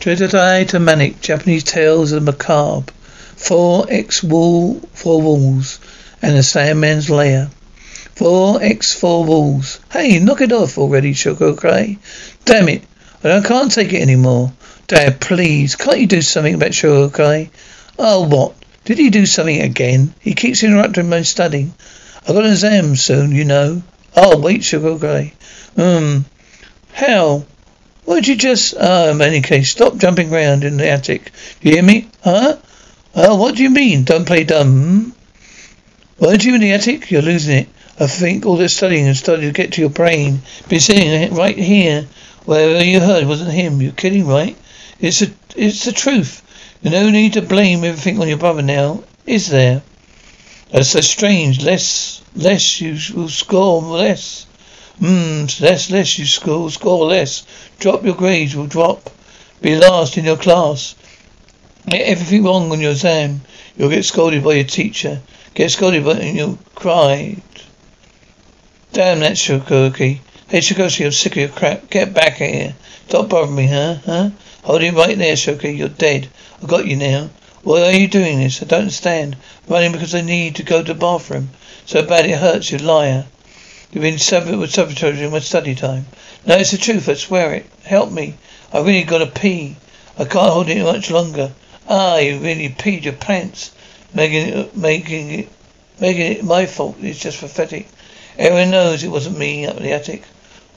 Dreaded to Manic, Japanese Tales of the Macabre. Four X wall, four walls, and the Sandman's lair. Four X four walls. Hey, knock it off already, Shogokai. Damn it. I can't take it anymore. Dad, please, can't you do something about Shogokai? Oh, what? Did he do something again? He keeps interrupting my studying. I've got an exam soon, you know. Oh, wait, Shogokai. Um, how? Why'd you just... Ah, in any case, stop jumping around in the attic. You hear me? Huh? Oh, what do you mean? Don't play dumb. Weren't you in the attic? You're losing it. I think all this studying has started to get to your brain. Been sitting right here. Wherever you heard wasn't him. You're kidding, right? It's a, it's the truth. There's no need to blame everything on your brother now, is there? That's so strange. Less, less you will score less. Hmm, less, less you score, score less. Drop your grades will drop. Be last in your class. Get everything wrong on your exam. You'll get scolded by your teacher. Get scolded by and you'll cry. Damn that Shikoki. Hey Shikoki, I'm sick of your crap. Get back here. Stop bothering me, huh? Huh? Hold him right there, Shoki. You're dead. I got you now. Why are you doing this? I don't understand. Running because I need to go to the bathroom. So bad it hurts, you liar. You've been with sabotage in my study time. No, it's the truth, I swear it. Help me. I really gotta pee. I can't hold it much longer. Ah, you really peed your pants. Making it, making it, making it my fault It's just pathetic. Everyone knows it wasn't me up in the attic.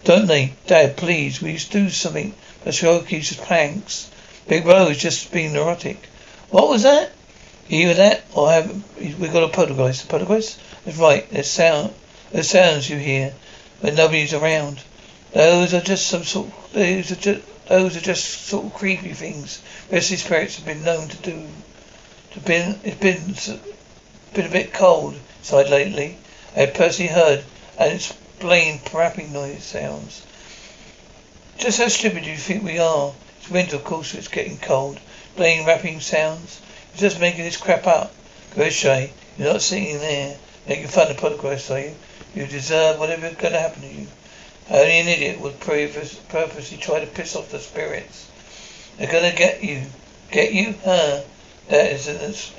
Don't they? Dad, please, will you do something but Shoki's pranks? Big Bro is just being neurotic. What was that? You Either that or have we got a poltergeist. A poltergeist? That's right. There's sound there's sounds you hear when nobody's around. Those are just some sort those are just those are just sort of creepy things restless spirits have been known to do. To been it's been been a bit cold side lately. I personally heard and explained rapping noise sounds. Just how stupid do you think we are? It's winter, of course, it's getting cold. Playing rapping sounds. You're just making this crap up. Go, Shay. you're not sitting there making fun of progress, are you? You deserve whatever's going to happen to you. Only an idiot would purposely try to piss off the spirits. They're going to get you. Get you? Huh? That is,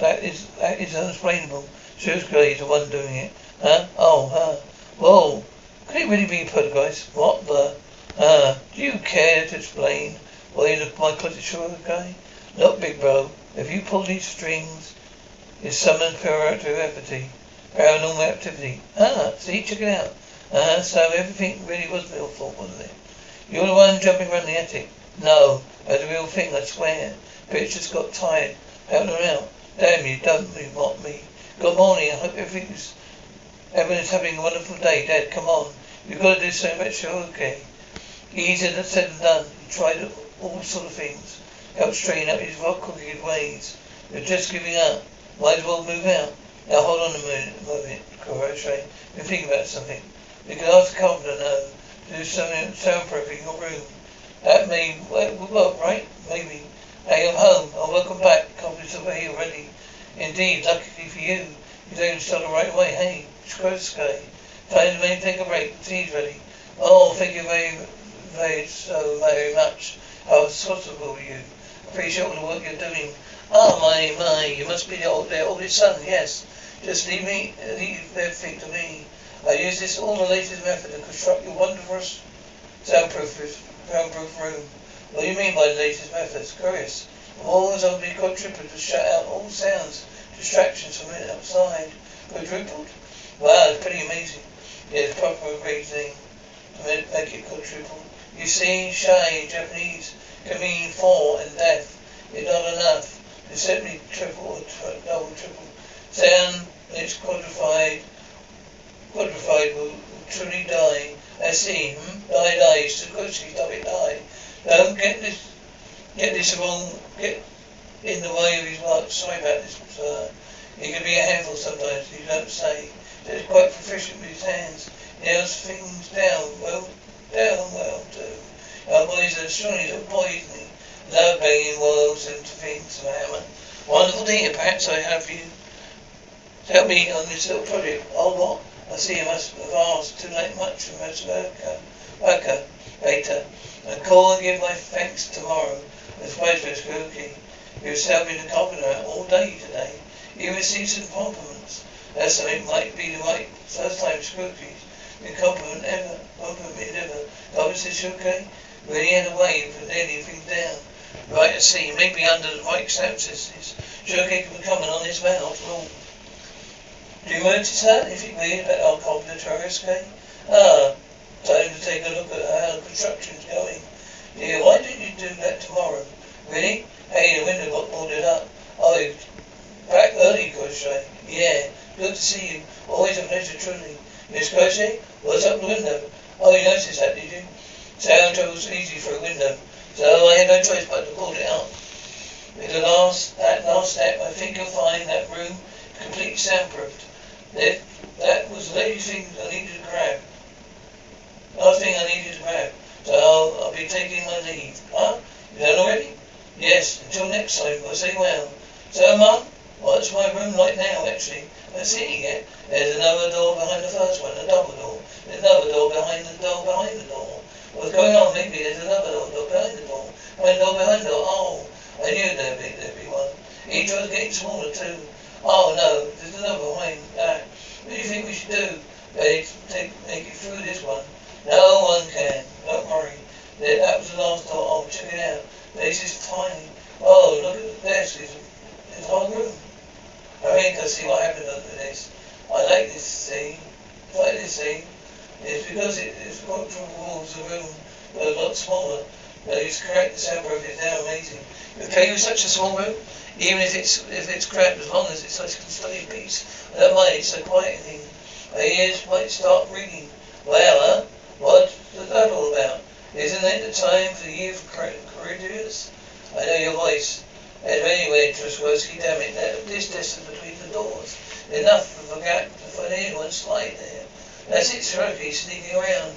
that is, that is unexplainable. Shrewsbury is the one doing it. Huh? Oh, huh. Whoa. Could it really be poltergeist? What the? Uh, do you care to explain why you look my closet guy? Look, big bro, if you pull these strings, it summons paranormal paranormal activity. Ah, see, check it out. Ah, so everything really was real fault, wasn't it? You're the one jumping around the attic. No, that's a real thing, I swear. Bitch just got tired, helping her out. Damn you, don't you mock me. Good morning, I hope everything's everyone's having a wonderful day. Dad, come on. You've got to do something about your okay. Easier than said and done. He tried all sort of things. Helped straighten up his rock crooked ways. You're just giving up. Might as well move out. Now hold on a minute, moment, Crochet. Been thinking about something. We could ask the now to do something soundproofing in your room. That may work, right? Maybe. Hey, I'm home. Oh, welcome back. Carpenter's over here already. Indeed, luckily for you, you to start the right away. Hey, screw the sky. Time to take a break. Tea's ready. Oh, thank you very, very, so very much. How responsible you. Appreciate all the work you're doing. Oh my, my, you must be the old, their oldest son, yes. Just leave me, leave everything to me. I use this all the latest method to construct your wonderful soundproof, soundproof room. What do you mean by the latest methods? Curious. The walls only quadrupled to shut out all sounds, distractions from outside. Quadrupled? Wow, it's pretty amazing. Yeah, proper reasoning to make it quadruple. You see, shy in Japanese can mean four and death. It's not enough. It's simply triple or double, triple. Sound it's quadrified, quadrified will, truly die. I see, hmm? Die, die, so quickly stop it, die. Don't get this, get this wrong, get in the way of his work. Sorry about this, sir. He can be a handful sometimes, you don't say. He's quite proficient with his hands. He nails things down, well, down well, too. Our boys are surely little boys, Love banging walls into things, hammer. Wonderful day, perhaps I have you. Help me on this little project. Oh, what? I see you must have asked too late much from Mr. Worker. Uh, Worker, uh, later. I call and give my thanks tomorrow. was supposed to be spooky. He was helping the carpenter all day today. He received some compliments. That's something might be the right first time. The compliment ever, compliment ever. Carpenter said, okay? He had a way of putting anything down. Right, I see. Maybe under the right circumstances. Could be coming on his way after all. Do you notice that? Anything weird about our carpenter terrorist game? Ah, time to take a look at how the construction's going. Yeah, why don't you do that tomorrow? Really? Hey, the window got boarded up. Oh, back early, Crochet. Yeah, good to see you. Always a pleasure, truly. Miss Crochet, what's up the window? Oh, you noticed that, did you? Sound travels easy through a window. So I had no choice but to pull it out. With the last, that last step, I think you'll find that room completely soundproofed. That, that was thing I needed to grab. Last thing I needed to grab. So I'll, I'll be taking my leave. Huh? You done already? Yes, until next time. I'll say well. So, Mum, what's my room like now, actually? I see it. There's another door behind the first one, a double door. There's another door behind the door behind the door. What's going on? Maybe there's another door behind the door. The door behind the door. Oh, I knew there'd be, there'd be one. Each one's getting smaller too. Oh no, there's another behind uh, that. What do you think we should do? They take, make it through this one. No one can. Don't worry. That, was the last door. Oh, check it out. This is tiny. Oh, look at the desk. It's, it's whole room. I think I see what happened under this. I like this scene. I like this scene. It's because it, it's got from walls of the room but a lot smaller. But it's correct, the soundproof is now amazing. Okay with such a small room? Even if it's if it's cramped, as long as it's such a study don't mind, it's so quiet thing. Uh, My ears might start ringing. Well, huh? What's that all about? Isn't it the time for you for courageous? I know your voice. And anyway, Trustworthy, damn it, that this distance between the doors. Enough a gap to find anyone slide there. That's it, Soroki, sneaking around.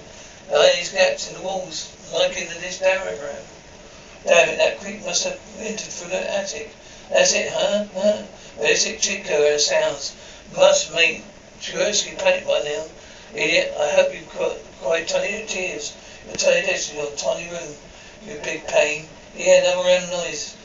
Behind these gaps in the walls, like in this diagram. Damn it, that creep must have entered through the attic. That's it, huh? Huh? Where's it, Chico, and sounds? Must make Sikorsky panic by now. Idiot, I hope you've cried tiny tears. You're tiny desk in your tiny room. You big pain. Yeah, another random noise.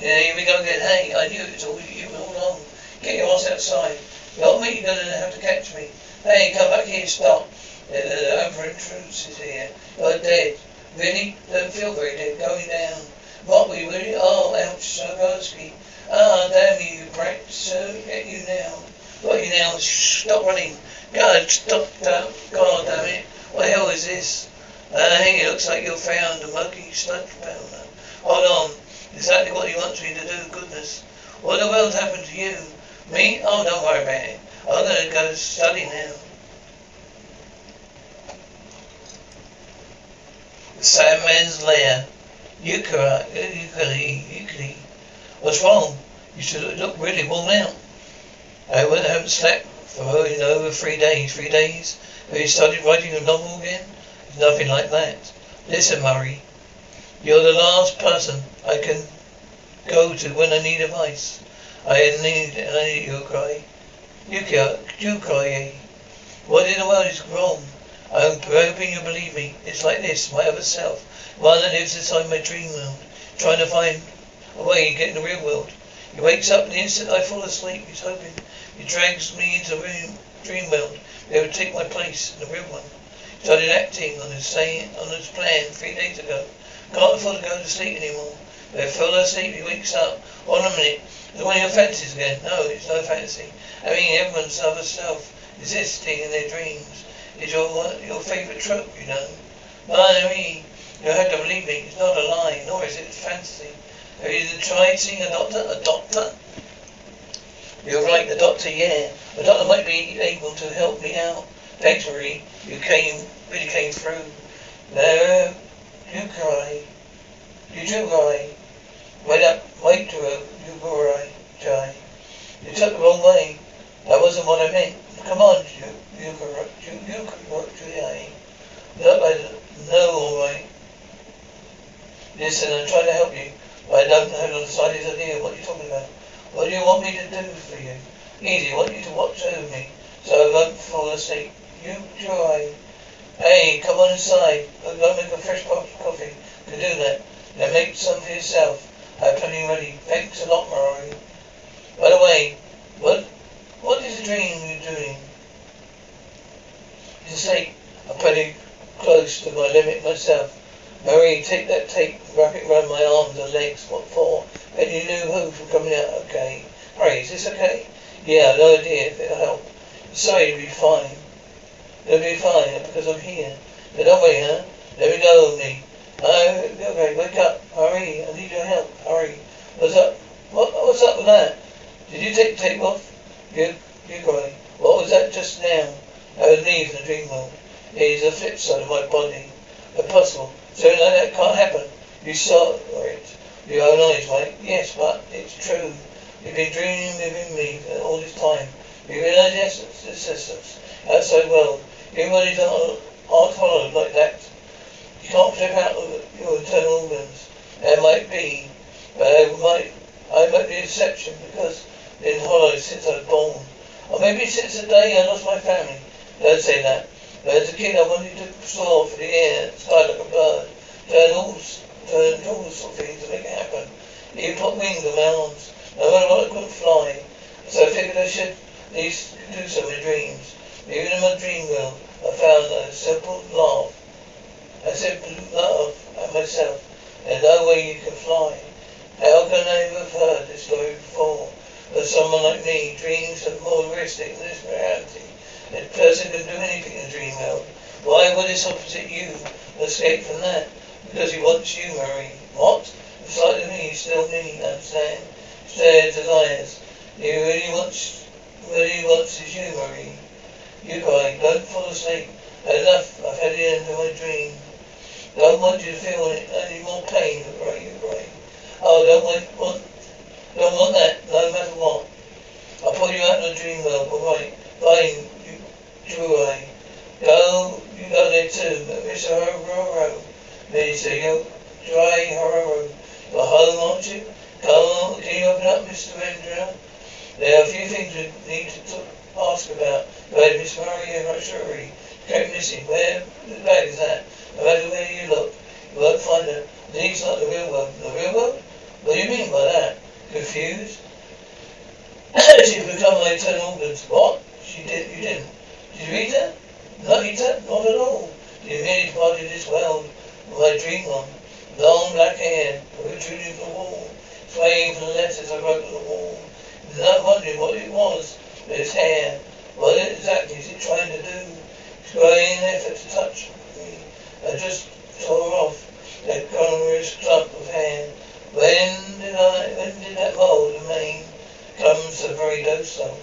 Yeah, here we go again. Hey, I knew it was all you. Hold on. Get your ass outside. Not me, you're gonna have to catch me. Hey, come back here, stop. The other intruders is here. You're dead. Really? Don't feel very dead. Going down. What, we really? Oh, ouch, Sikorsky. Ah, damn you, brat. So, get you now. Got you now. Stop running. God, stop that. God damn it. What the hell is this? Uh, hey, it looks like you found a muggy sludge powder. Hold on. Exactly what he wants me to do, goodness. What the world happened to you? Me? Oh, don't worry about it. I'm gonna go study now. Sandman's Lair. Yukari, Yukari, Yukari. What's wrong? You should look really worn out. I haven't slept for over three days. Three days? Have you started writing a novel again? Nothing like that. Listen, Murray. You're the last person I can go to when I need advice. I need, I need you, cry. You, you cry. Eh? What in the world is wrong? Um, I'm hoping you believe me. It's like this, my other self. That lives inside my dream world, trying to find a way to get in the real world. He wakes up the instant I fall asleep. He's hoping. He drags me into the dream world. They would take my place in the real one. Started acting on his saying, on his plan three days ago. Can't afford to go to sleep anymore. If I fall asleep, he wakes up. Hold on a minute. Is one of your fantasies again? No, it's no fantasy. I mean, everyone's other self existing in their dreams is your your favourite trope, you know. But I mean, you have to believe me, it's not a lie, nor is it a fantasy. Have you tried seeing a doctor? A doctor? You're right, the doctor, yeah. The doctor might be able to help me out. Thanks, Marie. You came, really came through. No, you cry. You do cry. Wait up, wait to her. You cry, Jai. You took the wrong way. That wasn't what I meant. Come on, you, you, can you, you, Jai. Look, I know all right. Listen, I'm trying to help you, but I don't have the slightest idea what you're talking about. What do you want me to do for you? Easy, I want you to watch over me, so I won't fall asleep. You try. Hey, come on inside. I'm going to make a fresh pot of coffee. Can do that. Now make some for yourself. I have plenty ready. Thanks a lot, Murray. By the way, what is the dream you're doing? You say, I'm pretty to my limit myself. Murray, take that tape, wrap it around my arms and legs. What for? Bet you knew who from coming out okay. Murray, is this okay? Yeah, no idea if it'll help. Sorry, you'll be fine. You'll be fine because I'm here. Don't wait, huh? Let me go, me. Oh, okay, wake up. Hurry, I need your help. Hurry. What's up? What, what's up with that? Did you take the tape off? You, you cry. What was that just now? I was leaving the dream world. Is the flip side of my body. Impossible. Something like that can't happen. You saw it. Your own eyes, right? Yes, but it's true. You've been dreaming within me all this time. You realize the essence, outside world. Everybody's not, aren't hollow like that. You can't flip out of your internal organs. There might be, but I might, I might be an exception because been hollow since I was born. Or maybe since the day I lost my family. Don't say that. As a kid I wanted to soar for the air, fly like a bird, turn all, turn all sorts of things to make it happen. Even put wings my arms. Matter what I couldn't fly. So I figured I should at least do so in dreams. Even in my dream world, I found a simple laugh. I simply laugh at myself. There's no way you can fly. How can I have heard this story before? But someone like me, dreams are more realistic than this reality. A person can do anything in a dream world. Why would this opposite you escape from that? Because he wants you, Murray. What? Beside me, he's still me, understand? Shared desires. He really wants, really wants is you, Murray. You cry, don't fall asleep. Enough, I've had the end of my dream. Don't want you to feel any more pain, you cry, you cry. Oh, don't want, want, don't want that, no matter what. I'll pull you out of the dream world, alright. Fine, you, cry. Go, you go there too, it's a Mr. Horror. Mr. You, dry Horror. You're home, aren't you? Come on, can you open up, Mr. Vendra? There are a few things we need to ask about. Right, Miss Maria Rosary. Kept missing. Where the bag is that? No matter where you look, you won't find it. These not the real world. The real world? What do you mean by that? Confused? She's become my eternal organs. What? She did you didn't. Did you read that? Not read that? Not at all. You merely part of this world my dream on. Long black hair, protruding from the wall, swaying from the letters I wrote on the wall. Not wondering what it was, but his hair. What exactly is it trying to do? Trying an effort to touch me. I just tore off that glamorous clump of hair. When did I, when did that mold of mane come so very docile?